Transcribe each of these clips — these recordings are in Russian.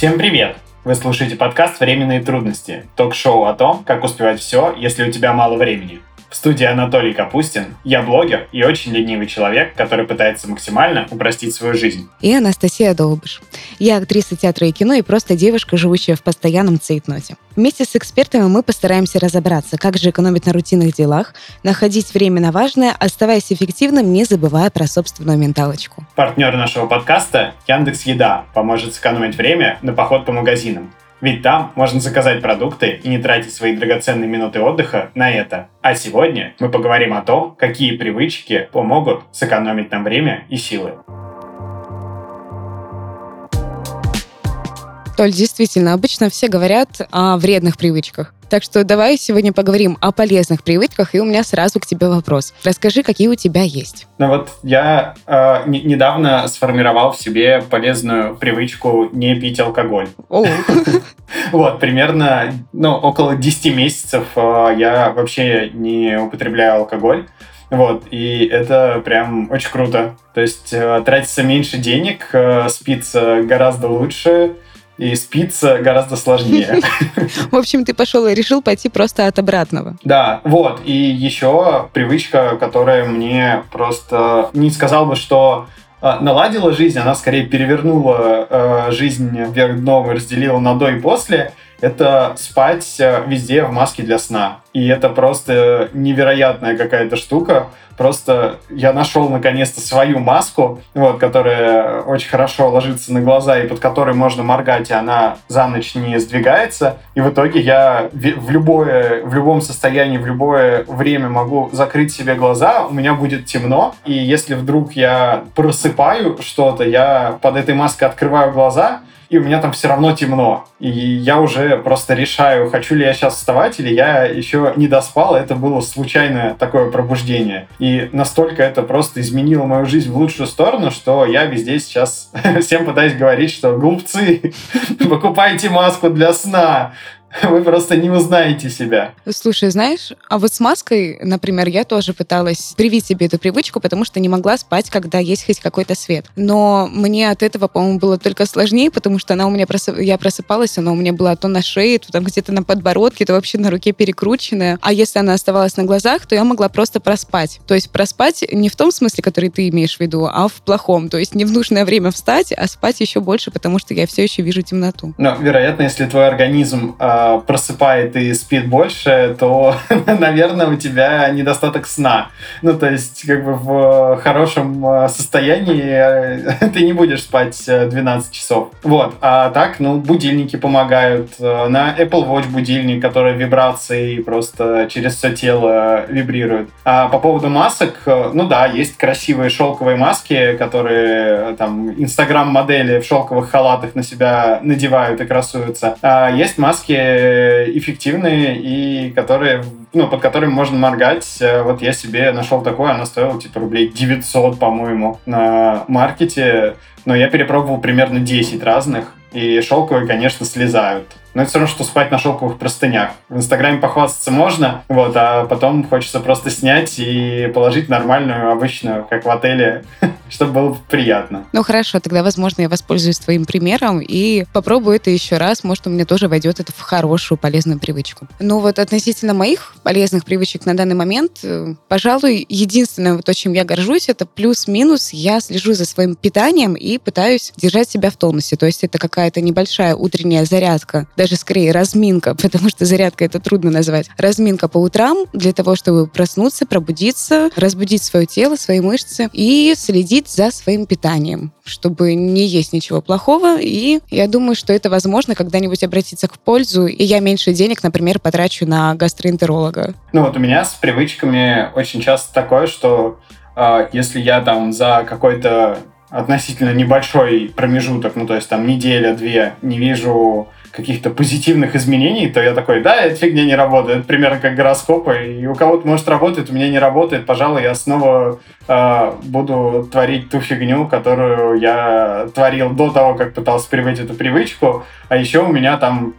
Всем привет! Вы слушаете подкаст «Временные трудности» — ток-шоу о том, как успевать все, если у тебя мало времени. В студии Анатолий Капустин. Я блогер и очень ленивый человек, который пытается максимально упростить свою жизнь. И Анастасия Долбыш. Я актриса театра и кино и просто девушка, живущая в постоянном цейтноте. Вместе с экспертами мы постараемся разобраться, как же экономить на рутинных делах, находить время на важное, оставаясь эффективным, не забывая про собственную менталочку. Партнер нашего подкаста — Яндекс Еда поможет сэкономить время на поход по магазинам. Ведь там можно заказать продукты и не тратить свои драгоценные минуты отдыха на это. А сегодня мы поговорим о том, какие привычки помогут сэкономить нам время и силы. Толь, действительно, обычно все говорят о вредных привычках. Так что давай сегодня поговорим о полезных привычках, и у меня сразу к тебе вопрос. Расскажи, какие у тебя есть. Ну вот я э, не, недавно сформировал в себе полезную привычку не пить алкоголь. Вот, примерно, ну, около 10 месяцев э, я вообще не употребляю алкоголь. Вот, и это прям очень круто. То есть э, тратится меньше денег, э, спится гораздо лучше, и спиться гораздо сложнее. В общем, ты пошел и решил пойти просто от обратного. Да, вот. И еще привычка, которая мне просто не сказал бы, что э, наладила жизнь, она скорее перевернула э, жизнь вверх дном и разделила на до и после, это спать э, везде в маске для сна. И это просто невероятная какая-то штука, Просто я нашел наконец-то свою маску, вот, которая очень хорошо ложится на глаза и под которой можно моргать, и она за ночь не сдвигается. И в итоге я в, любое, в любом состоянии, в любое время могу закрыть себе глаза, у меня будет темно. И если вдруг я просыпаю что-то, я под этой маской открываю глаза, и у меня там все равно темно. И я уже просто решаю, хочу ли я сейчас вставать, или я еще не доспал. Это было случайное такое пробуждение. И настолько это просто изменило мою жизнь в лучшую сторону, что я везде сейчас всем пытаюсь говорить, что глупцы, покупайте маску для сна. Вы просто не узнаете себя. Слушай, знаешь, а вот с маской, например, я тоже пыталась привить себе эту привычку, потому что не могла спать, когда есть хоть какой-то свет. Но мне от этого, по-моему, было только сложнее, потому что она у меня просып... я просыпалась, она у меня была то на шее, то там где-то на подбородке, то вообще на руке перекрученная. А если она оставалась на глазах, то я могла просто проспать. То есть проспать не в том смысле, который ты имеешь в виду, а в плохом. То есть не в нужное время встать, а спать еще больше, потому что я все еще вижу темноту. Но, вероятно, если твой организм э, просыпает и спит больше, то, наверное, у тебя недостаток сна. Ну, то есть, как бы в хорошем а, состоянии э, ты не будешь спать 12 э, часов. Вот. А так, ну, будильники помогают. Э, на Apple Watch будильник, который вибрации просто через все тело вибрирует. А по поводу масок, ну да, есть красивые шелковые маски, которые там инстаграм-модели в шелковых халатах на себя надевают и красуются. А есть маски эффективные и которые, ну, под которыми можно моргать. Э, вот я себе нашел такой, она стоила типа рублей 900, по-моему, на маркете. Но я перепробовал примерно 10 разных. И шелковые, конечно, слезают. Но это все равно, что спать на шелковых простынях. В Инстаграме похвастаться можно, вот, а потом хочется просто снять и положить нормальную, обычную, как в отеле, чтобы было приятно. Ну хорошо, тогда, возможно, я воспользуюсь твоим примером и попробую это еще раз. Может, у меня тоже войдет это в хорошую, полезную привычку. Ну вот относительно моих полезных привычек на данный момент, э, пожалуй, единственное, вот, то, чем я горжусь, это плюс-минус я слежу за своим питанием и пытаюсь держать себя в тонусе. То есть это какая-то небольшая утренняя зарядка даже скорее разминка, потому что зарядка это трудно назвать. Разминка по утрам для того, чтобы проснуться, пробудиться, разбудить свое тело, свои мышцы и следить за своим питанием, чтобы не есть ничего плохого. И я думаю, что это возможно когда-нибудь обратиться к пользу, и я меньше денег, например, потрачу на гастроэнтеролога. Ну вот у меня с привычками очень часто такое, что э, если я там за какой-то относительно небольшой промежуток, ну то есть там неделя-две, не вижу каких-то позитивных изменений, то я такой, да, эта фигня не работает. Примерно как гороскопы. И у кого-то может работать, у меня не работает. Пожалуй, я снова э, буду творить ту фигню, которую я творил до того, как пытался привить эту привычку. А еще у меня там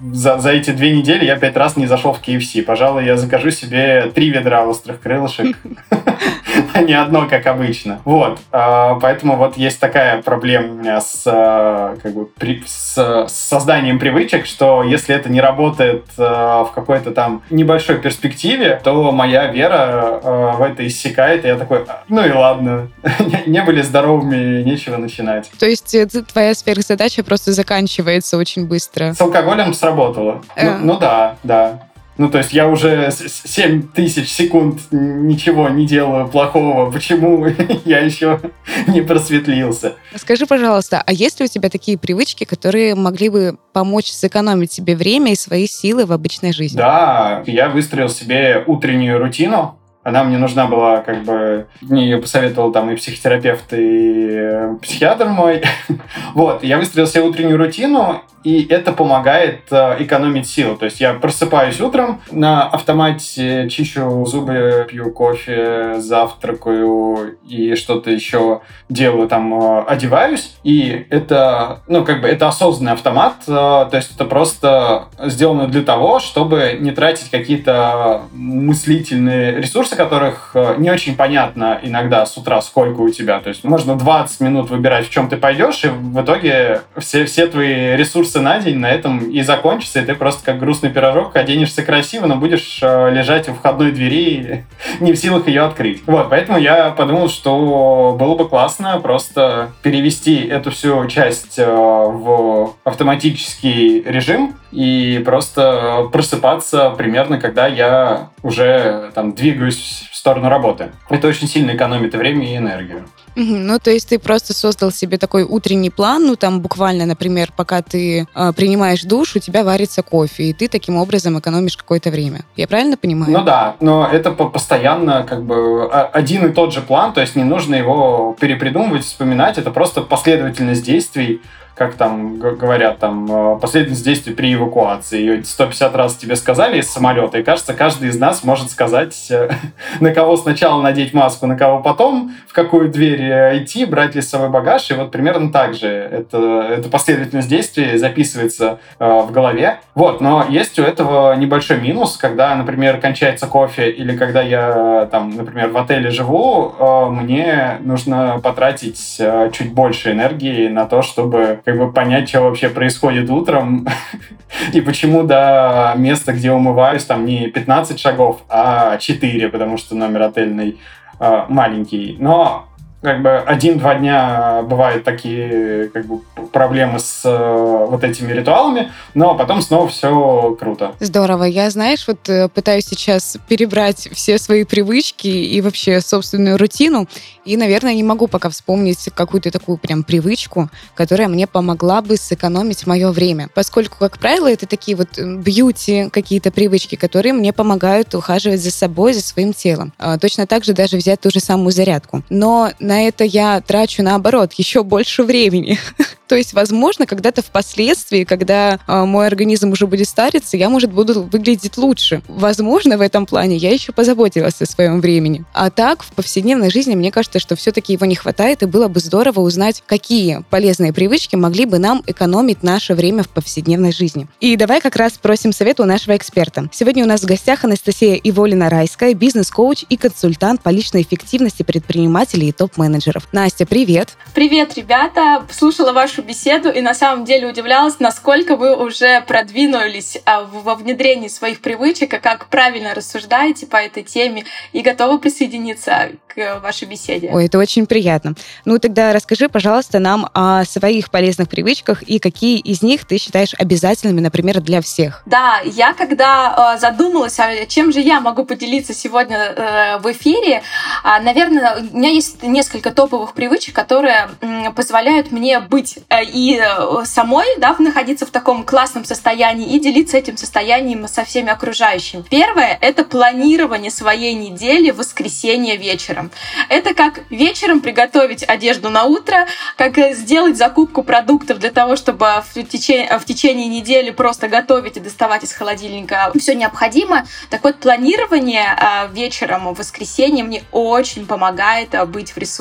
за, за эти две недели я пять раз не зашел в KFC. Пожалуй, я закажу себе три ведра острых крылышек, а не одно, как обычно. Вот. А, поэтому вот есть такая проблема с, а, как бы, при, с, с созданием привычек, что если это не работает а, в какой-то там небольшой перспективе, то моя вера в это иссякает, и я такой, ну и ладно, не были здоровыми, нечего начинать. То есть твоя сверхзадача просто заканчивается очень быстро? С алкоголем сработало. Ну, ну да, да. Ну, то есть я уже 7 тысяч секунд ничего не делаю плохого. Почему я еще не просветлился? Скажи, пожалуйста, а есть ли у тебя такие привычки, которые могли бы помочь сэкономить себе время и свои силы в обычной жизни? Да, я выстроил себе утреннюю рутину. Она мне нужна была, как бы, мне ее посоветовал там и психотерапевт, и э, психиатр мой. вот, я выстроил себе утреннюю рутину, и это помогает э, экономить силы. То есть я просыпаюсь утром, на автомате чищу зубы, пью кофе, завтракаю и что-то еще делаю, там э, одеваюсь, и это, ну, как бы, это осознанный автомат, то есть это просто сделано для того, чтобы не тратить какие-то мыслительные ресурсы, которых э, не очень понятно иногда с утра, сколько у тебя. То есть можно 20 минут выбирать, в чем ты пойдешь, и в итоге все, все твои ресурсы на день на этом и закончится, и ты просто как грустный пирожок оденешься красиво, но будешь э, лежать у входной двери не в силах ее открыть. Вот, поэтому я подумал, что было бы классно просто перевести эту всю часть э, в автоматический режим и просто просыпаться примерно, когда я уже там двигаюсь в сторону работы. Это очень сильно экономит и время, и энергию. Ну, то есть ты просто создал себе такой утренний план, ну, там буквально, например, пока ты э, принимаешь душ, у тебя варится кофе, и ты таким образом экономишь какое-то время. Я правильно понимаю? Ну да, но это постоянно как бы один и тот же план, то есть не нужно его перепридумывать, вспоминать, это просто последовательность действий, как там говорят, там, э, последовательность действий при эвакуации. Ее 150 раз тебе сказали из самолета, и кажется, каждый из нас может сказать, э, на кого сначала надеть маску, на кого потом, в какую дверь э, идти, брать ли с собой багаж, и вот примерно так же. Это, это последовательность действий записывается в голове. Вот, но есть у этого небольшой минус, когда, например, кончается кофе, или когда я, там, например, в отеле живу, мне нужно потратить чуть больше энергии на то, чтобы как бы понять, что вообще происходит утром и почему до места, где умываюсь, там не 15 шагов, а 4, потому что номер отельный э, маленький. Но как бы один-два дня бывают такие как бы проблемы с э, вот этими ритуалами, но потом снова все круто. Здорово. Я, знаешь, вот э, пытаюсь сейчас перебрать все свои привычки и вообще собственную рутину, и, наверное, не могу пока вспомнить какую-то такую прям привычку, которая мне помогла бы сэкономить мое время. Поскольку, как правило, это такие вот бьюти какие-то привычки, которые мне помогают ухаживать за собой, за своим телом. А, точно так же даже взять ту же самую зарядку. Но на это я трачу, наоборот, еще больше времени. То есть, возможно, когда-то впоследствии, когда э, мой организм уже будет стариться, я, может, буду выглядеть лучше. Возможно, в этом плане я еще позаботилась о своем времени. А так, в повседневной жизни, мне кажется, что все-таки его не хватает, и было бы здорово узнать, какие полезные привычки могли бы нам экономить наше время в повседневной жизни. И давай как раз спросим совет у нашего эксперта. Сегодня у нас в гостях Анастасия Иволина-Райская, бизнес-коуч и консультант по личной эффективности предпринимателей и топ-менеджеров. Настя, привет! Привет, ребята! Слушала вашу беседу и на самом деле удивлялась, насколько вы уже продвинулись а, во внедрении своих привычек, и как правильно рассуждаете по этой теме и готовы присоединиться к вашей беседе. Ой, это очень приятно. Ну тогда расскажи, пожалуйста, нам о своих полезных привычках и какие из них ты считаешь обязательными, например, для всех. Да, я когда э, задумалась, а чем же я могу поделиться сегодня э, в эфире, э, наверное, у меня есть несколько топовых привычек, которые э, позволяют мне быть Э, и э, самой да, находиться в таком классном состоянии и делиться этим состоянием со всеми окружающими. Первое — это планирование своей недели в воскресенье вечером. Это как вечером приготовить одежду на утро, как сделать закупку продуктов для того, чтобы в течение, в течение недели просто готовить и доставать из холодильника все необходимое. Так вот, планирование э, вечером в воскресенье мне очень помогает быть в ресурсе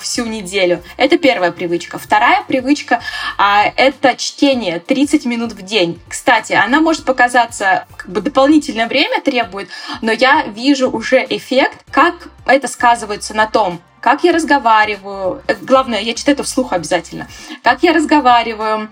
всю неделю. Это первая привычка. Вторая привычка а, — это чтение 30 минут в день. Кстати, она может показаться, как бы дополнительное время требует, но я вижу уже эффект, как это сказывается на том, как я разговариваю. Э, главное, я читаю это вслух обязательно. Как я разговариваю, э,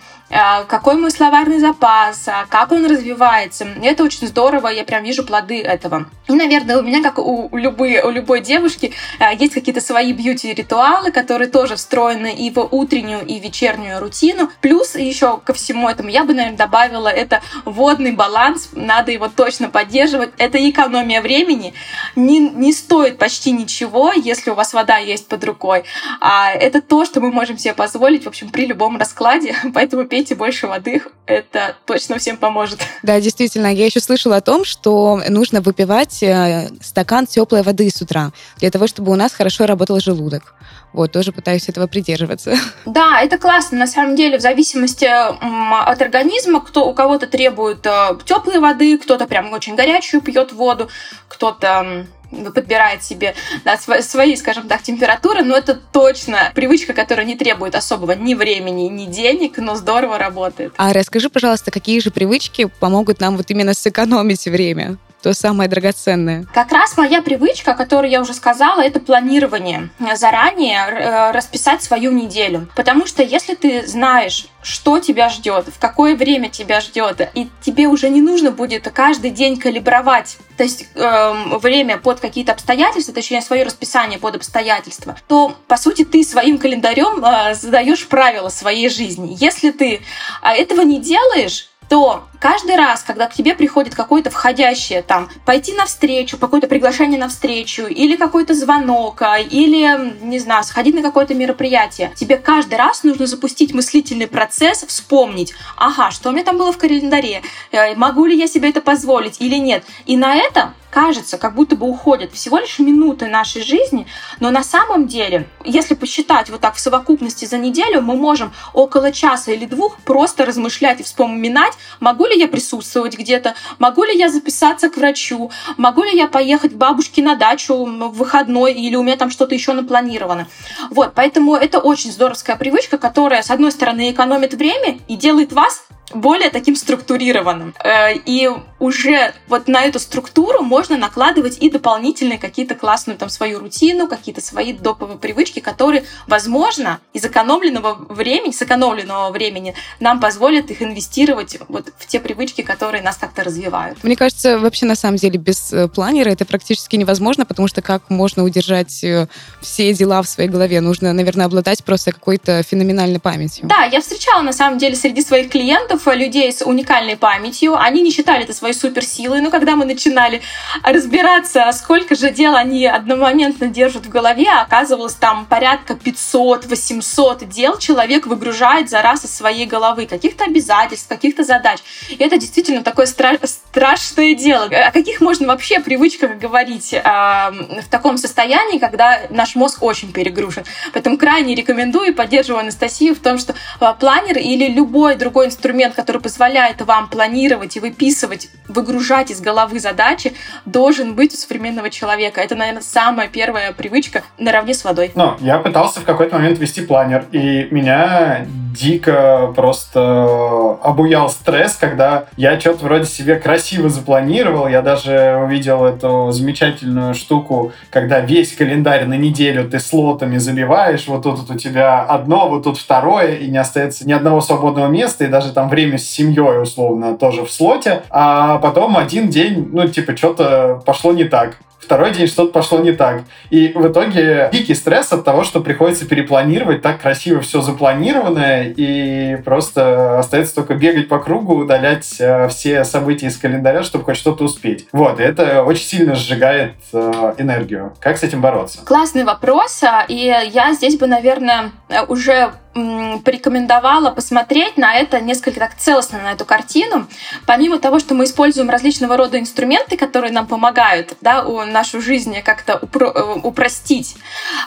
какой мой словарный запас, а как он развивается. Это очень здорово, я прям вижу плоды этого. И, наверное, у меня, как у, любой, у любой девушки, э, есть какие-то свои бьюти-ритуалы, которые тоже встроены и в утреннюю, и в вечернюю рутину. Плюс еще ко всему этому я бы, наверное, добавила это водный баланс. Надо его точно поддерживать. Это экономия времени. Не, не стоит почти ничего, если у вас вода есть под рукой. А это то, что мы можем себе позволить, в общем, при любом раскладе. Поэтому пейте больше воды, это точно всем поможет. Да, действительно. Я еще слышала о том, что нужно выпивать э, стакан теплой воды с утра для того, чтобы у нас хорошо работал желудок. Вот, тоже пытаюсь этого придерживаться. Да, это классно. На самом деле, в зависимости от организма, кто у кого-то требует э, теплой воды, кто-то прям очень горячую пьет воду, кто-то подбирает себе да, свои, скажем так, температуры, но это точно привычка, которая не требует особого ни времени, ни денег, но здорово работает. А расскажи, пожалуйста, какие же привычки помогут нам вот именно сэкономить время? То самое драгоценное? Как раз моя привычка, которую я уже сказала, это планирование. Заранее э, расписать свою неделю. Потому что если ты знаешь, что тебя ждет, в какое время тебя ждет, и тебе уже не нужно будет каждый день калибровать, то есть э, время под какие-то обстоятельства, точнее свое расписание под обстоятельства, то по сути ты своим календарем э, задаешь правила своей жизни. Если ты э, этого не делаешь, то каждый раз, когда к тебе приходит какое-то входящее, там, пойти навстречу, какое-то приглашение на встречу, или какой-то звонок, а, или, не знаю, сходить на какое-то мероприятие, тебе каждый раз нужно запустить мыслительный процесс, вспомнить, ага, что у меня там было в календаре, э, могу ли я себе это позволить или нет. И на это кажется, как будто бы уходят всего лишь минуты нашей жизни, но на самом деле, если посчитать вот так в совокупности за неделю, мы можем около часа или двух просто размышлять и вспоминать, могу ли я присутствовать где-то, могу ли я записаться к врачу, могу ли я поехать к бабушке на дачу в выходной, или у меня там что-то еще напланировано. Вот, поэтому это очень здоровская привычка, которая, с одной стороны, экономит время и делает вас более таким структурированным. Э, и уже вот на эту структуру можно накладывать и дополнительные какие-то классную там свою рутину, какие-то свои доповые привычки, которые, возможно, из экономленного времени, сэкономленного времени нам позволят их инвестировать вот в те привычки, которые нас как-то развивают. Мне кажется, вообще на самом деле без э, планера это практически невозможно, потому что как можно удержать э, все дела в своей голове? Нужно, наверное, обладать просто какой-то феноменальной памятью. Да, я встречала на самом деле среди своих клиентов клиентов, людей с уникальной памятью. Они не считали это своей суперсилой, но когда мы начинали разбираться, сколько же дел они одномоментно держат в голове, оказывалось там порядка 500-800 дел человек выгружает за раз из своей головы, каких-то обязательств, каких-то задач. И это действительно такое стра- страшное дело. О каких можно вообще привычках говорить э, в таком состоянии, когда наш мозг очень перегружен. Поэтому крайне рекомендую и поддерживаю Анастасию в том, что э, планер или любой другой инструмент, инструмент, который позволяет вам планировать и выписывать, выгружать из головы задачи, должен быть у современного человека. Это, наверное, самая первая привычка наравне с водой. Ну, я пытался в какой-то момент вести планер, и меня дико просто обуял стресс, когда я что-то вроде себе красиво запланировал. Я даже увидел эту замечательную штуку, когда весь календарь на неделю ты слотами забиваешь, вот тут вот у тебя одно, вот тут второе, и не остается ни одного свободного места, и даже там время с семьей, условно, тоже в слоте, а потом один день, ну, типа, что-то пошло не так второй день что-то пошло не так. И в итоге дикий стресс от того, что приходится перепланировать так красиво все запланированное, и просто остается только бегать по кругу, удалять э, все события из календаря, чтобы хоть что-то успеть. Вот, и это очень сильно сжигает э, энергию. Как с этим бороться? Классный вопрос, а, и я здесь бы, наверное, уже порекомендовала посмотреть на это несколько так целостно, на эту картину. Помимо того, что мы используем различного рода инструменты, которые нам помогают да, у нашу жизнь как-то упро- э, упростить,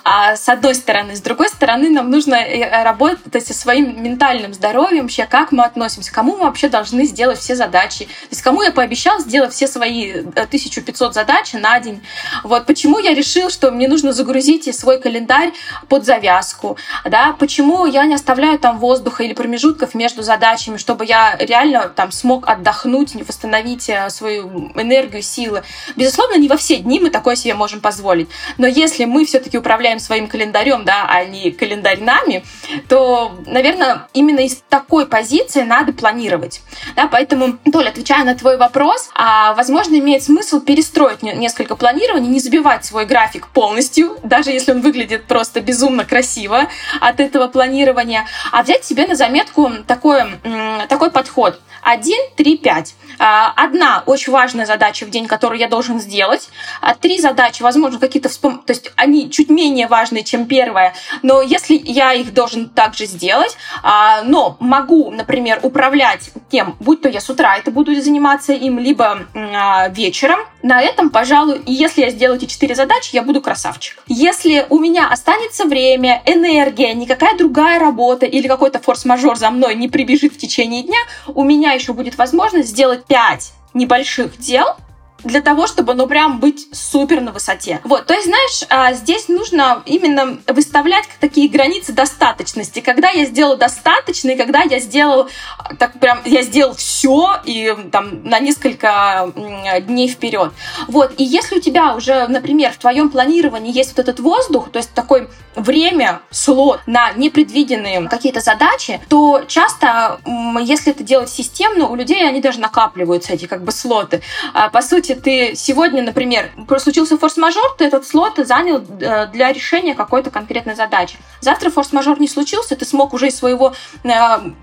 а, с одной стороны. С другой стороны, нам нужно э, работать со своим ментальным здоровьем, вообще как мы относимся, кому мы вообще должны сделать все задачи. То есть кому я пообещал сделать все свои 1500 э, задач на день. Вот почему я решил, что мне нужно загрузить свой календарь под завязку, да, почему я не оставляю там воздуха или промежутков между задачами, чтобы я реально там смог отдохнуть, восстановить э, свою энергию, силы. Безусловно, не во все дни мы такое себе можем позволить. Но если мы все-таки управляем своим календарем, да, а не календарь нами, то, наверное, именно из такой позиции надо планировать. Да, поэтому, Толя, отвечая на твой вопрос, а, возможно, имеет смысл перестроить несколько планирований, не забивать свой график полностью, даже если он выглядит просто безумно красиво от этого планирования, а взять себе на заметку такой, такой подход. 1, 3, 5. Одна очень важная задача в день, которую я должен сделать. А три задачи, возможно, какие-то вспом... То есть они чуть менее важные, чем первая, но если я их должен также сделать, а, но могу, например, управлять тем, будь то я с утра это буду заниматься им, либо а, вечером, на этом, пожалуй, если я сделаю эти четыре задачи, я буду красавчик. Если у меня останется время, энергия, никакая другая работа или какой-то форс-мажор за мной не прибежит в течение дня, у меня еще будет возможность сделать пять небольших дел, для того, чтобы, ну, прям быть супер на высоте. Вот, то есть, знаешь, а, здесь нужно именно выставлять такие границы достаточности. Когда я сделал достаточно, и когда я сделал, так прям, я сделал все и там на несколько дней вперед. Вот, и если у тебя уже, например, в твоем планировании есть вот этот воздух, то есть такой время, слот на непредвиденные какие-то задачи, то часто, если это делать системно, у людей они даже накапливаются, эти как бы слоты. А, по сути, ты сегодня, например, случился форс-мажор, ты этот слот занял э, для решения какой-то конкретной задачи. Завтра форс-мажор не случился, ты смог уже из своего э,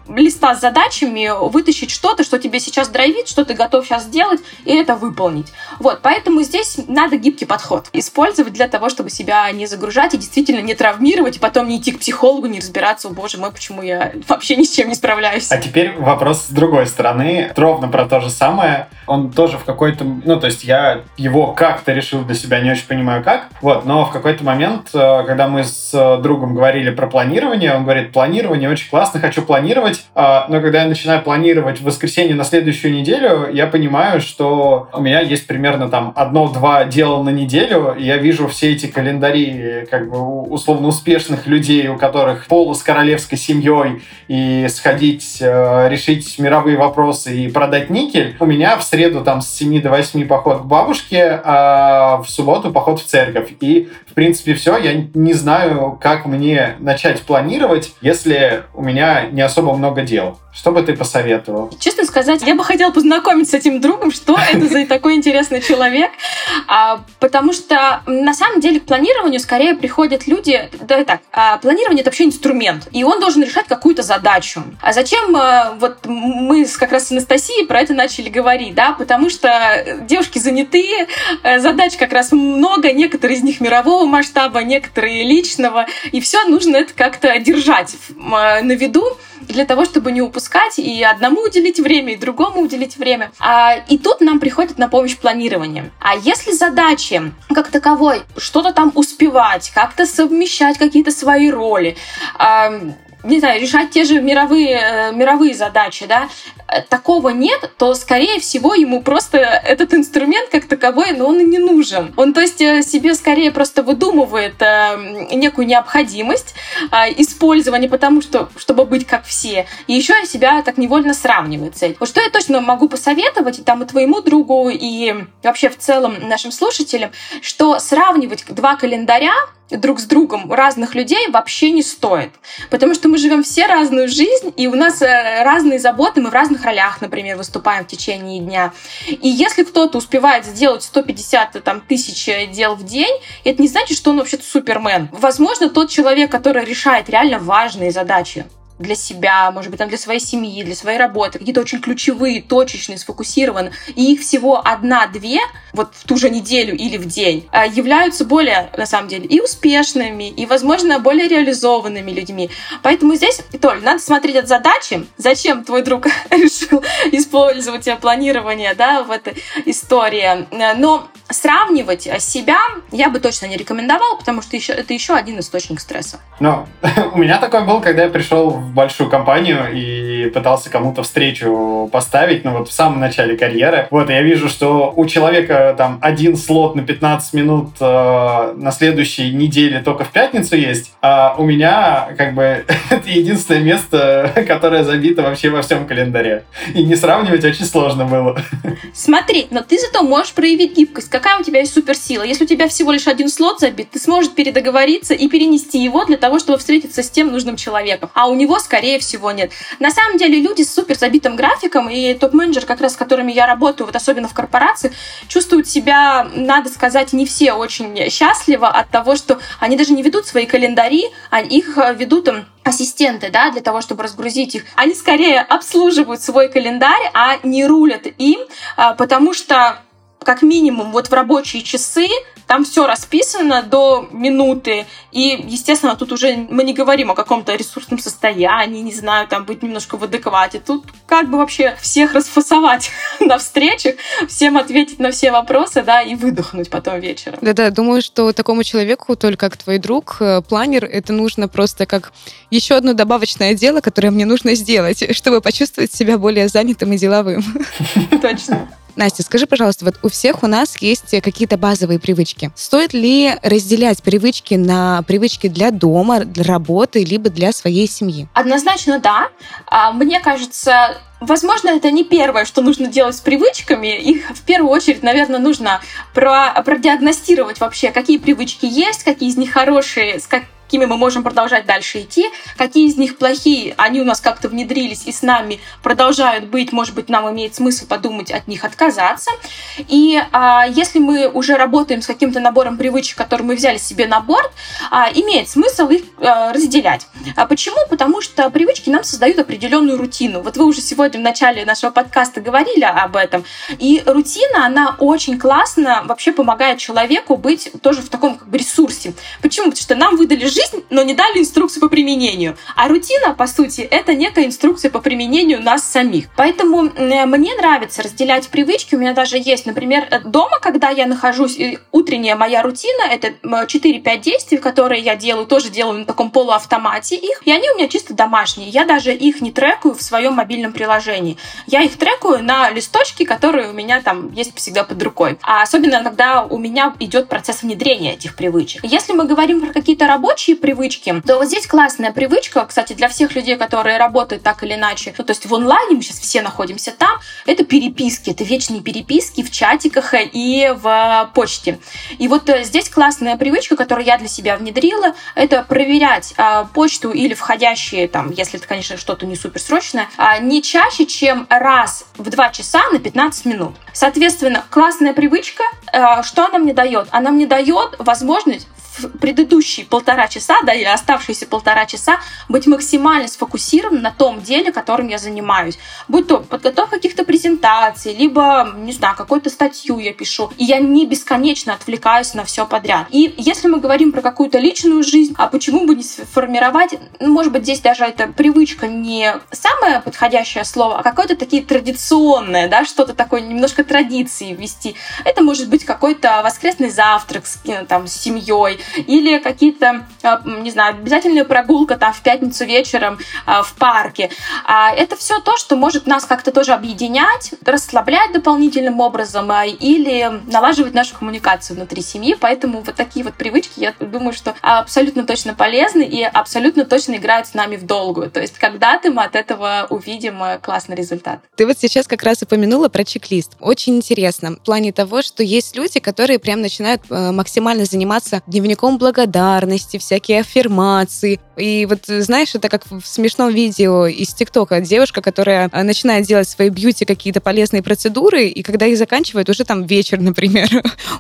листа с задачами вытащить что-то, что тебе сейчас драйвит, что ты готов сейчас сделать, и это выполнить. Вот, поэтому здесь надо гибкий подход использовать для того, чтобы себя не загружать и действительно не травмировать, и потом не идти к психологу, не разбираться, о боже мой, почему я вообще ни с чем не справляюсь. А теперь вопрос с другой стороны, ровно про то же самое. Он тоже в какой-то, ну, то есть я его как-то решил для себя, не очень понимаю как. Вот, но в какой-то момент, э, когда мы с э, другом говорили про планирование, он говорит, планирование очень классно, хочу планировать, а, но когда я начинаю планировать в воскресенье на следующую неделю, я понимаю, что у меня есть примерно там одно-два дела на неделю, и я вижу все эти календари как бы условно успешных людей, у которых полу с королевской семьей, и сходить, э, решить мировые вопросы и продать никель. У меня в среду там с 7 до 8 поход к бабушке, а в субботу поход в церковь. И, в принципе, все. Я не знаю, как мне начать планировать, если у меня не особо много дел. Что бы ты посоветовал? Честно сказать, я бы хотела познакомиться с этим другом, что это за такой интересный человек, а, потому что на самом деле к планированию скорее приходят люди, да так, а, планирование это вообще инструмент, и он должен решать какую-то задачу. А зачем а, вот мы как раз с Анастасией про это начали говорить, да, потому что девушки заняты, э, задач как раз много, некоторые из них мирового масштаба, некоторые личного, и все нужно это как-то держать на виду для того, чтобы не упускать и одному уделить время, и другому уделить время. А, и тут нам приходит на помощь планирование. А если задачи как таковой, что-то там успевать, как-то совмещать какие-то свои роли, а, не знаю, решать те же мировые, э, мировые задачи, да, такого нет, то, скорее всего, ему просто этот инструмент как таковой, но он и не нужен. Он, то есть, э, себе скорее просто выдумывает э, некую необходимость э, использования, потому что, чтобы быть как все, и еще себя так невольно сравнивает с этим. Вот что я точно могу посоветовать и там и твоему другу, и вообще в целом нашим слушателям, что сравнивать два календаря друг с другом разных людей вообще не стоит. Потому что мы живем все разную жизнь, и у нас разные заботы, мы в разных ролях, например, выступаем в течение дня. И если кто-то успевает сделать 150 там, тысяч дел в день, это не значит, что он вообще-то супермен. Возможно, тот человек, который решает реально важные задачи, для себя, может быть, там для своей семьи, для своей работы, какие-то очень ключевые, точечные, сфокусированные, и их всего одна-две, вот в ту же неделю или в день, а, являются более, на самом деле, и успешными, и, возможно, более реализованными людьми. Поэтому здесь, Толь, надо смотреть от задачи, зачем твой друг решил использовать планирование, да, в этой истории. Но сравнивать себя я бы точно не рекомендовала, потому что еще, это еще один источник стресса. Ну, у меня такой был, когда я пришел в большую компанию и пытался кому-то встречу поставить, ну вот в самом начале карьеры. Вот, я вижу, что у человека там один слот на 15 минут э, на следующей неделе только в пятницу есть, а у меня как бы это единственное место, которое забито вообще во всем календаре. И не сравнивать очень сложно было. Смотри, но ты зато можешь проявить гибкость. Какая у тебя есть суперсила? Если у тебя всего лишь один слот забит, ты сможешь передоговориться и перенести его для того, чтобы встретиться с тем нужным человеком. А у него, скорее всего, нет. На самом деле люди с супер забитым графиком и топ-менеджер, как раз с которыми я работаю, вот особенно в корпорации, чувствуют себя, надо сказать, не все очень счастливо от того, что они даже не ведут свои календари, а их ведут им ассистенты, да, для того, чтобы разгрузить их, они скорее обслуживают свой календарь, а не рулят им, а, потому что как минимум вот в рабочие часы там все расписано до минуты. И, естественно, тут уже мы не говорим о каком-то ресурсном состоянии, не знаю, там быть немножко в адеквате. Тут как бы вообще всех расфасовать на встречах, всем ответить на все вопросы, да, и выдохнуть потом вечером. Да-да, думаю, что такому человеку, только как твой друг, э, планер, это нужно просто как еще одно добавочное дело, которое мне нужно сделать, чтобы почувствовать себя более занятым и деловым. Точно. Настя, скажи, пожалуйста, вот у всех у нас есть какие-то базовые привычки. Стоит ли разделять привычки на привычки для дома, для работы, либо для своей семьи? Однозначно да. А, мне кажется, Возможно, это не первое, что нужно делать с привычками. Их в первую очередь, наверное, нужно про продиагностировать вообще, какие привычки есть, какие из них хорошие, с как какими мы можем продолжать дальше идти, какие из них плохие, они у нас как-то внедрились и с нами продолжают быть, может быть, нам имеет смысл подумать от них отказаться. И а, если мы уже работаем с каким-то набором привычек, которые мы взяли себе на борт, а, имеет смысл их а, разделять. А почему? Потому что привычки нам создают определенную рутину. Вот вы уже сегодня в начале нашего подкаста говорили об этом. И рутина, она очень классно вообще помогает человеку быть тоже в таком как бы ресурсе. Почему? Потому что нам выдали жизнь, жизнь, но не дали инструкцию по применению. А рутина, по сути, это некая инструкция по применению нас самих. Поэтому мне нравится разделять привычки. У меня даже есть, например, дома, когда я нахожусь, утренняя моя рутина, это 4-5 действий, которые я делаю, тоже делаю на таком полуавтомате их, и они у меня чисто домашние. Я даже их не трекаю в своем мобильном приложении. Я их трекаю на листочке, которые у меня там есть всегда под рукой. А особенно, когда у меня идет процесс внедрения этих привычек. Если мы говорим про какие-то рабочие рабочие привычки, то вот здесь классная привычка, кстати, для всех людей, которые работают так или иначе, ну, то есть в онлайне, мы сейчас все находимся там, это переписки, это вечные переписки в чатиках и в почте. И вот э, здесь классная привычка, которую я для себя внедрила, это проверять а, почту или входящие, там, если это, конечно, что-то не суперсрочное, а, не чаще, чем раз в 2 часа на 15 минут. Соответственно, классная привычка, а, что она мне дает? Она мне дает возможность предыдущие полтора часа, да, и оставшиеся полтора часа быть максимально сфокусирован на том деле, которым я занимаюсь. Будь то подготовка каких-то презентаций, либо, не знаю, какую-то статью я пишу. И я не бесконечно отвлекаюсь на все подряд. И если мы говорим про какую-то личную жизнь, а почему бы не сформировать, ну, может быть, здесь даже эта привычка не самое подходящее слово, а какое-то такие традиционное, да, что-то такое, немножко традиции ввести. Это может быть какой-то воскресный завтрак с, э, там, с семьей, или какие-то, а, не знаю, обязательная прогулка там в пятницу вечером а, в парке. А, это все то, что может нас как-то тоже объединять, расслаблять дополнительным образом или налаживать нашу коммуникацию внутри семьи. Поэтому вот такие вот привычки, я думаю, что абсолютно точно полезны и абсолютно точно играют с нами в долгую. То есть когда-то мы от этого увидим э, классный результат. Ты вот сейчас как раз упомянула про чек-лист. Очень интересно в плане того, что есть люди, которые прям начинают э, максимально заниматься дневником дневником благодарности, всякие аффирмации. И вот, знаешь, это как в смешном видео из ТикТока. Девушка, которая а, начинает делать в своей бьюти какие-то полезные процедуры, и когда их заканчивает, уже там вечер, например,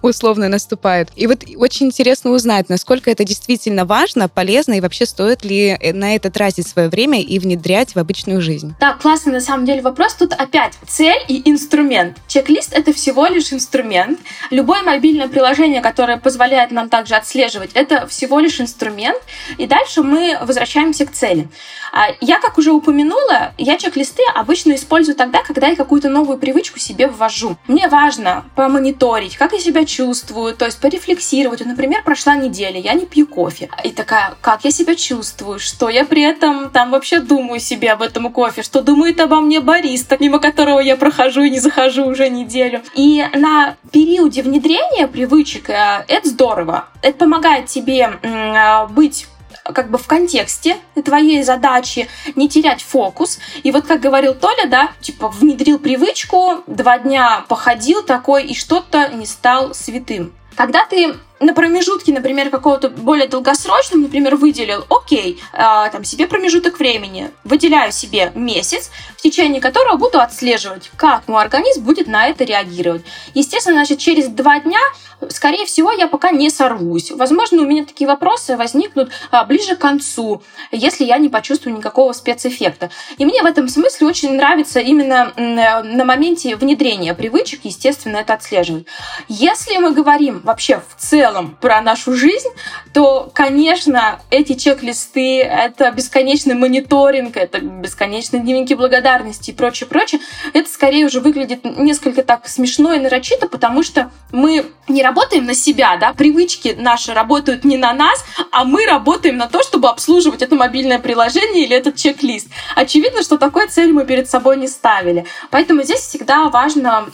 условно наступает. И вот очень интересно узнать, насколько это действительно важно, полезно, и вообще стоит ли э, на это тратить свое время и внедрять в обычную жизнь. Да, классный на самом деле вопрос. Тут опять цель и инструмент. Чек-лист — это всего лишь инструмент. Любое мобильное приложение, которое позволяет нам также отслеживать отслеживать. Это всего лишь инструмент, и дальше мы возвращаемся к цели. А, я, как уже упомянула, я чек-листы обычно использую тогда, когда я какую-то новую привычку себе ввожу. Мне важно помониторить, как я себя чувствую, то есть порефлексировать. Например, прошла неделя, я не пью кофе. И такая, как я себя чувствую, что я при этом там вообще думаю себе об этом кофе, что думает обо мне бариста, мимо которого я прохожу и не захожу уже неделю. И на периоде внедрения привычек э, это здорово. Это помогает тебе э, быть как бы в контексте твоей задачи, не терять фокус. И вот как говорил Толя, да, типа внедрил привычку, два дня походил такой и что-то не стал святым. Когда ты на промежутке, например, какого-то более долгосрочного, например, выделил, окей, э, там себе промежуток времени, выделяю себе месяц, в течение которого буду отслеживать, как мой организм будет на это реагировать. Естественно, значит, через два дня, скорее всего, я пока не сорвусь. Возможно, у меня такие вопросы возникнут а, ближе к концу, если я не почувствую никакого спецэффекта. И мне в этом смысле очень нравится именно на моменте внедрения привычек, естественно, это отслеживать. Если мы говорим вообще в целом целом про нашу жизнь, то, конечно, эти чек-листы, это бесконечный мониторинг, это бесконечные дневники благодарности и прочее, прочее, это скорее уже выглядит несколько так смешно и нарочито, потому что мы не работаем на себя, да, привычки наши работают не на нас, а мы работаем на то, чтобы обслуживать это мобильное приложение или этот чек-лист. Очевидно, что такой цель мы перед собой не ставили. Поэтому здесь всегда важно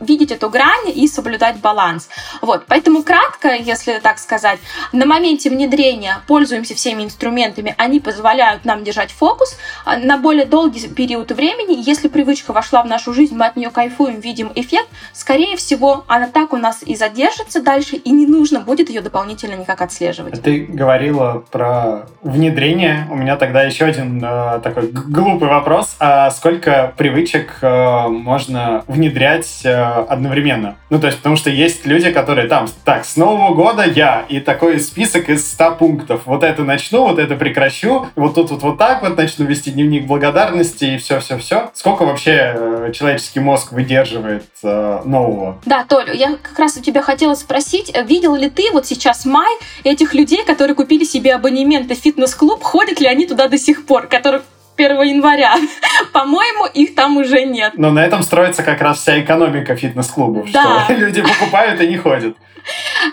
видеть эту грань и соблюдать баланс. Вот, поэтому кратко четко, если так сказать. На моменте внедрения пользуемся всеми инструментами, они позволяют нам держать фокус а, на более долгий период времени. Если привычка вошла в нашу жизнь, мы от нее кайфуем, видим эффект, скорее всего, она так у нас и задержится дальше, и не нужно будет ее дополнительно никак отслеживать. Ты говорила про внедрение. У меня тогда еще один э, такой глупый вопрос. А сколько привычек э, можно внедрять э, одновременно? Ну, то есть, потому что есть люди, которые там, так, снова Нового года я. И такой список из 100 пунктов. Вот это начну, вот это прекращу. Вот тут вот, вот так вот начну вести дневник благодарности и все-все-все. Сколько вообще э, человеческий мозг выдерживает э, нового? Да, Толь, я как раз у тебя хотела спросить, э, видел ли ты вот сейчас май этих людей, которые купили себе абонементы в фитнес-клуб, ходят ли они туда до сих пор, которых 1 января. По-моему, их там уже нет. Но на этом строится как раз вся экономика фитнес-клубов, да. что люди покупают и не ходят.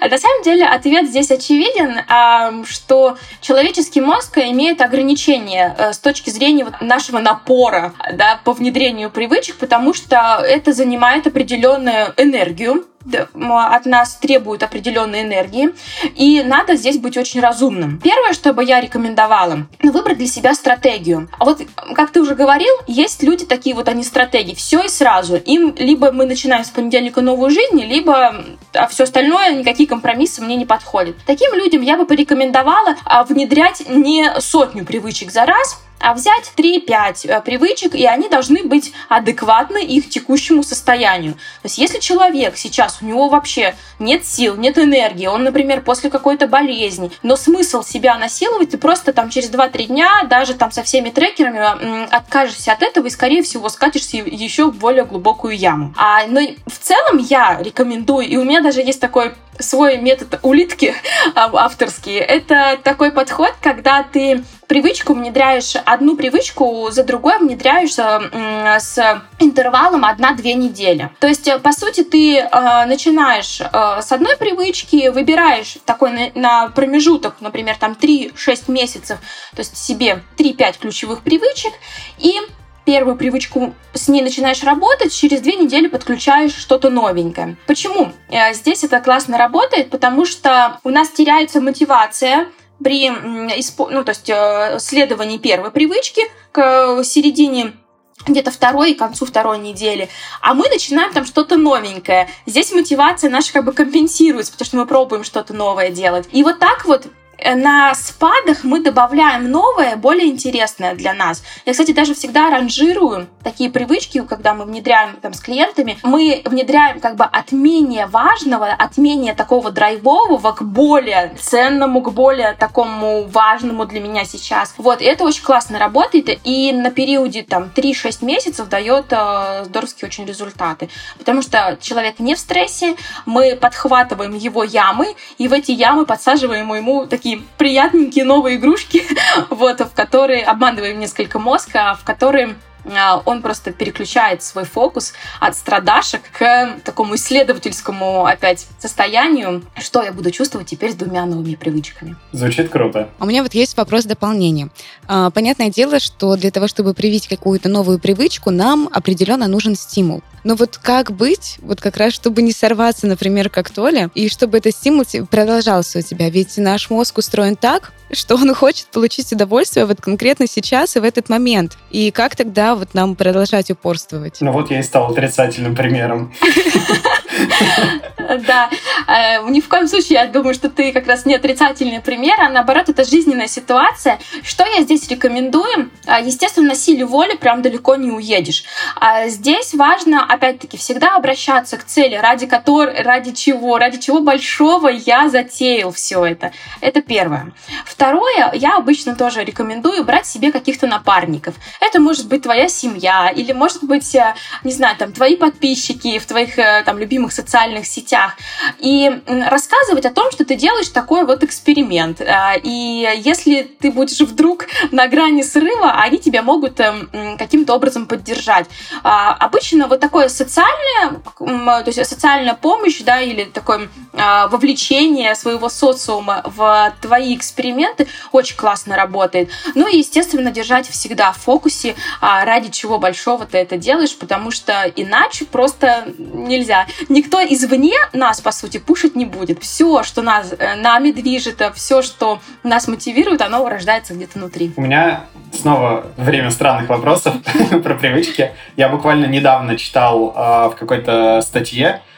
На самом деле ответ здесь очевиден, что человеческий мозг имеет ограничения э, с точки зрения нашего напора да, по внедрению привычек, потому что это занимает определенную энергию, от нас требуют определенной энергии, и надо здесь быть очень разумным. Первое, что бы я рекомендовала, ну, выбрать для себя стратегию. А вот, как ты уже говорил, есть люди такие вот, они стратегии, все и сразу. Им либо мы начинаем с понедельника новую жизнь, либо а все остальное, никакие компромиссы мне не подходят. Таким людям я бы порекомендовала а, внедрять не сотню привычек за раз, взять 3-5 э, привычек, и они должны быть адекватны их текущему состоянию. То есть если человек сейчас, у него вообще нет сил, нет энергии, он, например, после какой-то болезни, но смысл себя насиловать, ты просто там через 2-3 дня, даже там со всеми трекерами откажешься от этого и, скорее всего, скатишься еще в более глубокую яму. А, но в целом я рекомендую, и у меня даже есть такой свой метод улитки а, авторский. Это такой подход, когда ты привычку внедряешь, одну привычку за другой внедряешь с интервалом 1-2 недели. То есть, по сути, ты э, начинаешь э, с одной привычки, выбираешь такой на, промежуток, например, там 3-6 месяцев, то есть себе 3-5 ключевых привычек, и первую привычку с ней начинаешь работать, через две недели подключаешь что-то новенькое. Почему? Э, здесь это классно работает, потому что у нас теряется мотивация при ну, то есть, э, следовании первой привычки к середине где-то второй и концу второй недели, а мы начинаем там что-то новенькое. Здесь мотивация наша как бы компенсируется, потому что мы пробуем что-то новое делать. И вот так вот на спадах мы добавляем новое, более интересное для нас. Я, кстати, даже всегда ранжирую такие привычки, когда мы внедряем там с клиентами, мы внедряем как бы от менее важного, от менее такого драйвового к более ценному, к более такому важному для меня сейчас. Вот, и это очень классно работает, и на периоде там 3-6 месяцев дает э, здоровские очень результаты. Потому что человек не в стрессе, мы подхватываем его ямы, и в эти ямы подсаживаем ему такие такие приятненькие новые игрушки, вот, в которые обманываем несколько мозга, в которые а, он просто переключает свой фокус от страдашек к такому исследовательскому опять состоянию, что я буду чувствовать теперь с двумя новыми привычками. Звучит круто. У меня вот есть вопрос дополнения. А, понятное дело, что для того, чтобы привить какую-то новую привычку, нам определенно нужен стимул. Но вот как быть, вот как раз, чтобы не сорваться, например, как Толя, и чтобы этот стимул продолжался у тебя? Ведь наш мозг устроен так, что он хочет получить удовольствие вот конкретно сейчас и в этот момент. И как тогда вот нам продолжать упорствовать? Ну вот я и стал отрицательным примером. Да, э, ни в коем случае я думаю, что ты как раз не отрицательный пример, а наоборот, это жизненная ситуация. Что я здесь рекомендую? А, естественно, на силе воли прям далеко не уедешь. А здесь важно, опять-таки, всегда обращаться к цели, ради которой, ради чего, ради чего большого я затеял все это. Это первое. Второе, я обычно тоже рекомендую брать себе каких-то напарников. Это может быть твоя семья, или может быть, э, не знаю, там, твои подписчики в твоих э, там любимых социальных сетях. И рассказывать о том, что ты делаешь такой вот эксперимент. Э, и если ты будешь вдруг на грани срыва, они тебя могут каким-то образом поддержать. А, обычно вот такое социальное, то есть социальная помощь, да, или такое вовлечение своего социума в твои эксперименты, очень классно работает. Ну и, естественно, держать всегда в фокусе, а ради чего большого ты это делаешь, потому что иначе просто нельзя. Никто извне нас, по сути, пушить не будет. Все, что нас, э, нами движет, э, все, что нас мотивирует, оно рождается где-то внутри. У меня снова время странных вопросов про привычки. Я буквально недавно читал э, в какой-то статье, а,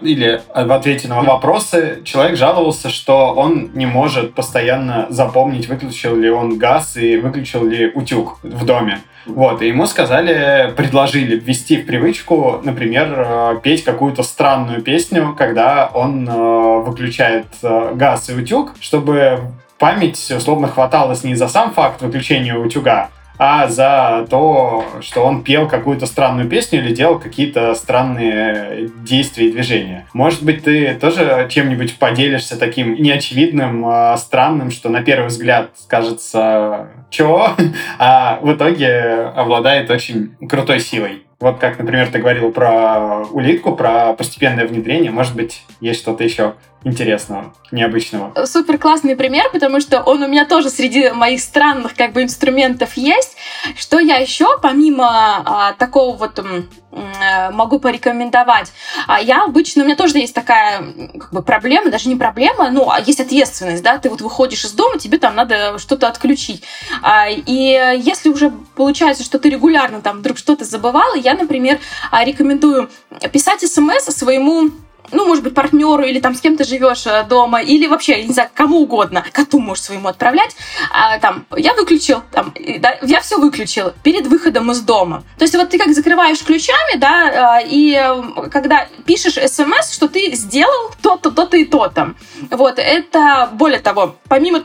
или в ответе на вопросы человек жаловался, что он не может постоянно запомнить, выключил ли он газ и выключил ли утюг в доме. Вот, и ему сказали, предложили ввести в привычку, например, э, петь какую-то странную песню, когда он э, выключает э, газ и утюг, чтобы память условно хваталась не за сам факт выключения утюга, а за то, что он пел какую-то странную песню или делал какие-то странные действия и движения. Может быть, ты тоже чем-нибудь поделишься таким неочевидным, а странным, что на первый взгляд кажется «чё?», а в итоге обладает очень крутой силой. Вот как, например, ты говорил про улитку, про постепенное внедрение. Может быть, есть что-то еще интересного, необычного. Супер классный пример, потому что он у меня тоже среди моих странных как бы инструментов есть. Что я еще помимо а, такого вот а, могу порекомендовать? А, я обычно, у меня тоже есть такая как бы проблема, даже не проблема, ну, а есть ответственность, да, ты вот выходишь из дома, тебе там надо что-то отключить. А, и если уже получается, что ты регулярно там вдруг что-то забывала, я, например, рекомендую писать смс своему ну, может быть, партнеру или там с кем то живешь э, дома, или вообще, не знаю, кому угодно, коту можешь своему отправлять, а, там, я выключил, там, да, я все выключил перед выходом из дома. То есть вот ты как закрываешь ключами, да, э, и э, когда пишешь смс, что ты сделал то-то, то-то и то-то. Вот, это, более того, помимо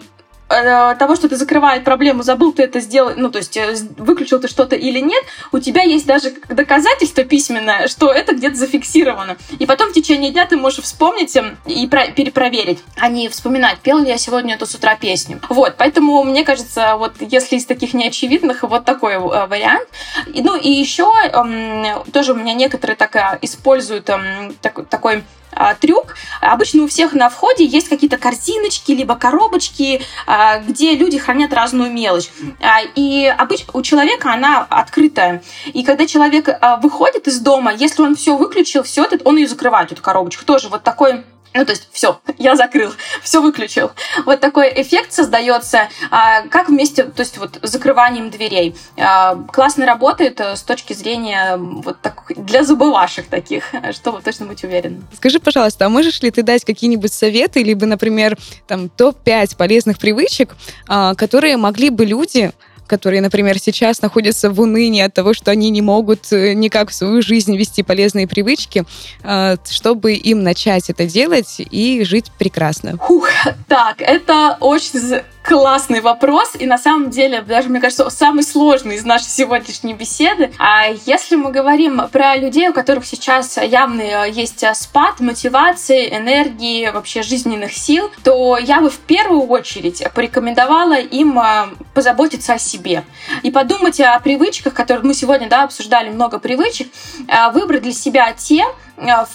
того, что ты закрывает проблему, забыл ты это сделать, ну, то есть э, выключил ты что-то или нет, у тебя есть даже доказательство письменное, что это где-то зафиксировано. И потом в течение дня ты можешь вспомнить эм, и перепроверить, а не вспоминать, пел ли я сегодня эту с утра песню. Вот, поэтому мне кажется, вот если из таких неочевидных, вот такой э, вариант. Ну, и еще эм, тоже у меня некоторые так используют эм, так, такой а, трюк. Обычно у всех на входе есть какие-то корзиночки, либо коробочки, а, где люди хранят разную мелочь. А, и обычно у человека она открытая. И когда человек выходит из дома, если он все выключил, все это, он ее закрывает, эту коробочку. Тоже вот такой Ну, то есть все, я закрыл, все выключил. Вот такой эффект создается, а, как вместе, то есть вот закрыванием дверей. А, классно работает э, с точки зрения вот так, для забывашек таких, чтобы точно быть уверенным. Скажи, пожалуйста, а можешь ли ты дать какие-нибудь советы, либо, например, там топ-5 полезных привычек, а, которые могли бы люди которые, например, сейчас находятся в унынии от того, что они не могут э, никак в свою жизнь вести полезные привычки, э, чтобы им начать это делать и жить прекрасно? Фух, так, это очень классный вопрос, и на самом деле, даже, мне кажется, самый сложный из нашей сегодняшней беседы. А если мы говорим про людей, у которых сейчас явно э, есть спад мотивации, энергии, вообще жизненных сил, то я бы в первую очередь порекомендовала им э, позаботиться о себе и подумать о привычках, которые мы сегодня да, обсуждали много привычек, э, выбрать для себя те,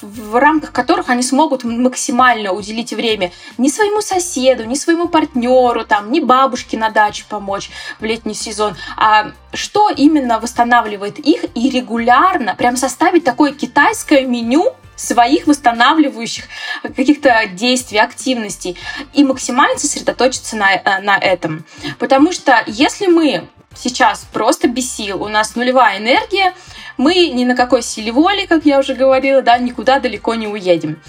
в рамках которых они смогут максимально уделить время ни своему соседу, ни своему партнеру, там, ни бабушке на даче помочь в летний сезон, а что именно восстанавливает их и регулярно прям составить такое китайское меню своих восстанавливающих каких-то действий, активностей и максимально сосредоточиться на, э, на этом. Потому что если мы сейчас просто без сил, у нас нулевая энергия, мы ни на какой силе воли, как я уже говорила, да, никуда далеко не уедем.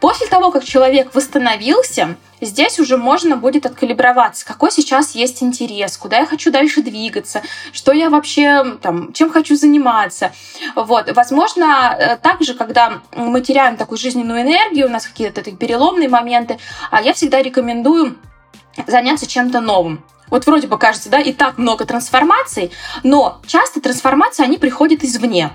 После того, как человек восстановился, здесь уже можно будет откалиброваться, какой сейчас есть интерес, куда я хочу дальше двигаться, что я вообще, там, чем хочу заниматься. Вот. Возможно, э, также, когда мы теряем такую жизненную энергию, у нас какие-то такие переломные моменты, а я всегда рекомендую заняться чем-то новым. Вот вроде бы кажется, да, и так много трансформаций, но часто трансформации, они приходят извне.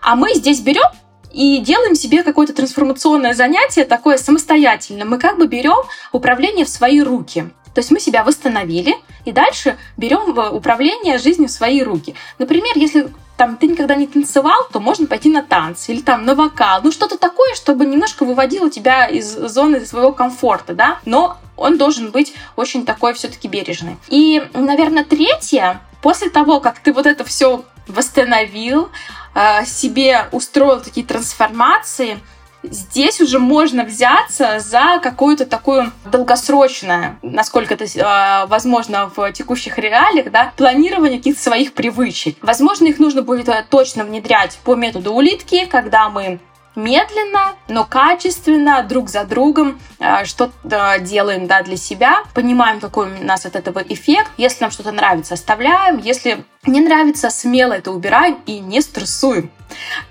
А мы здесь берем и делаем себе какое-то трансформационное занятие такое самостоятельно. Мы как бы берем управление в свои руки. То есть мы себя восстановили, и дальше берем управление жизнью в свои руки. Например, если там ты никогда не танцевал, то можно пойти на танцы или там на вокал. Ну, что-то такое, чтобы немножко выводило тебя из зоны своего комфорта, да, но он должен быть очень такой все-таки бережный. И, наверное, третье, после того, как ты вот это все восстановил, э, себе устроил такие трансформации, здесь уже можно взяться за какую-то такую долгосрочное, насколько это э, возможно в текущих реалиях, да, планирование каких-то своих привычек. Возможно, их нужно будет э, точно внедрять по методу улитки, когда мы медленно, но качественно, друг за другом э, что-то делаем да, для себя, понимаем, какой у нас от этого эффект. Если нам что-то нравится, оставляем. Если не нравится, смело это убираем и не стрессуем.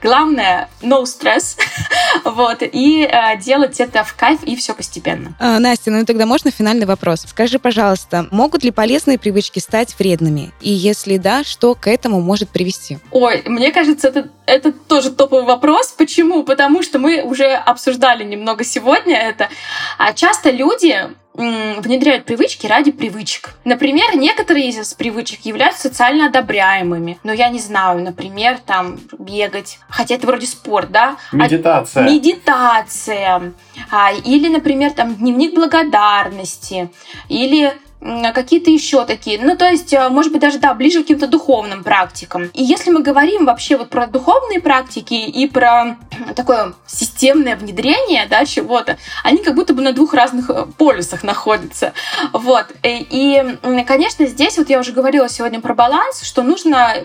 Главное, no stress, вот, и э, делать это в кайф и все постепенно. А, Настя, ну тогда можно финальный вопрос. Скажи, пожалуйста, могут ли полезные привычки стать вредными? И если да, что к этому может привести? Ой, мне кажется, это, это тоже топовый вопрос. Почему? Потому что мы уже обсуждали немного сегодня это. А часто люди внедряют привычки ради привычек. Например, некоторые из привычек являются социально одобряемыми. Но я не знаю, например, там бегать, хотя это вроде спорт, да? Медитация. А, медитация. А, или, например, там дневник благодарности. Или какие-то еще такие. Ну, то есть, э, может быть, даже, да, ближе к каким-то духовным практикам. И если мы говорим вообще вот про духовные практики и про такое системное внедрение, да, чего-то, они как будто бы на двух разных э, полюсах находятся. Вот. И, конечно, здесь вот я уже говорила сегодня про баланс, что нужно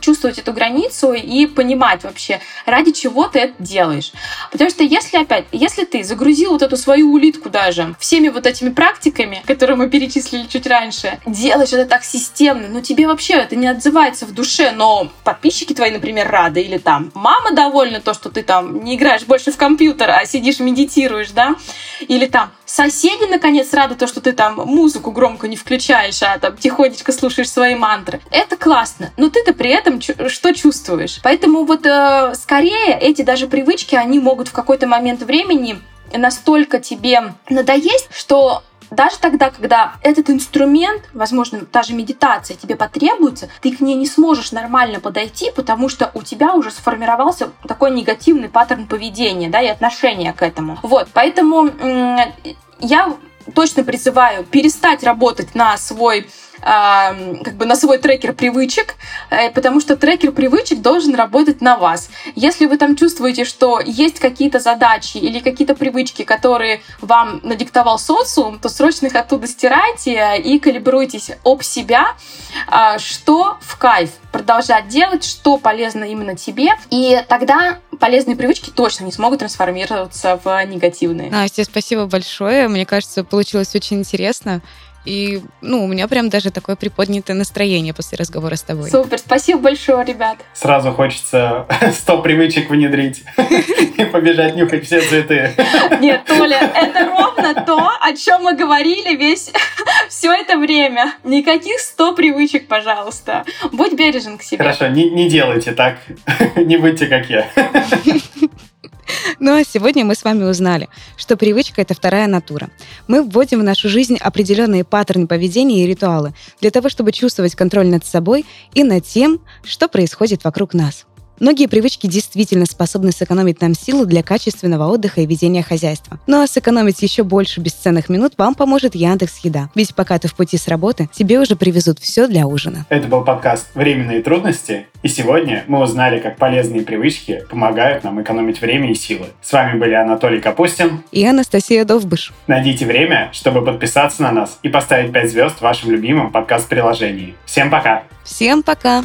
чувствовать эту границу и понимать вообще, ради чего ты это делаешь. Потому что если опять, если ты загрузил вот эту свою улитку даже всеми вот этими практиками, которые мы перечислили чуть раньше, делаешь это так системно, но тебе вообще это не отзывается в душе, но подписчики твои, например, рады, или там мама довольна то, что ты там не играешь больше в компьютер, а сидишь медитируешь, да, или там соседи, наконец, рады то, что ты там музыку громко не включаешь, а там тихонечко слушаешь свои мантры. Это классно, но ты-то при этом что чувствуешь? Поэтому вот э, скорее эти даже привычки, они могут в какой-то момент времени настолько тебе надоесть, что даже тогда, когда этот инструмент, возможно, та же медитация тебе потребуется, ты к ней не сможешь нормально подойти, потому что у тебя уже сформировался такой негативный паттерн поведения, да, и отношения к этому. Вот, поэтому я точно призываю перестать работать на свой как бы на свой трекер привычек, э, потому что трекер привычек должен работать на вас. Если вы там чувствуете, что есть какие-то задачи или какие-то привычки, которые вам надиктовал социум, то срочно их оттуда стирайте и калибруйтесь об себя, а, что в кайф продолжать делать, что полезно именно тебе, и тогда полезные привычки точно не смогут трансформироваться в негативные. Настя, спасибо большое. Мне кажется, получилось очень интересно. И, ну, у меня прям даже такое приподнятое настроение после разговора с тобой. Супер, спасибо большое, ребят. Сразу хочется 100 привычек внедрить и побежать нюхать все цветы. Нет, Толя, это ровно то, о чем мы говорили весь все это время. Никаких 100 привычек, пожалуйста. Будь бережен к себе. Хорошо, не, не делайте так. не будьте как я. Ну а сегодня мы с вами узнали, что привычка — это вторая натура. Мы вводим в нашу жизнь определенные паттерны поведения и ритуалы для того, чтобы чувствовать контроль над собой и над тем, что происходит вокруг нас. Многие привычки действительно способны сэкономить нам силу для качественного отдыха и ведения хозяйства. Ну а сэкономить еще больше бесценных минут вам поможет Яндекс Еда. Ведь пока ты в пути с работы, тебе уже привезут все для ужина. Это был подкаст «Временные трудности», и сегодня мы узнали, как полезные привычки помогают нам экономить время и силы. С вами были Анатолий Капустин и Анастасия Довбыш. Найдите время, чтобы подписаться на нас и поставить 5 звезд в вашем любимом подкаст-приложении. Всем пока! Всем пока!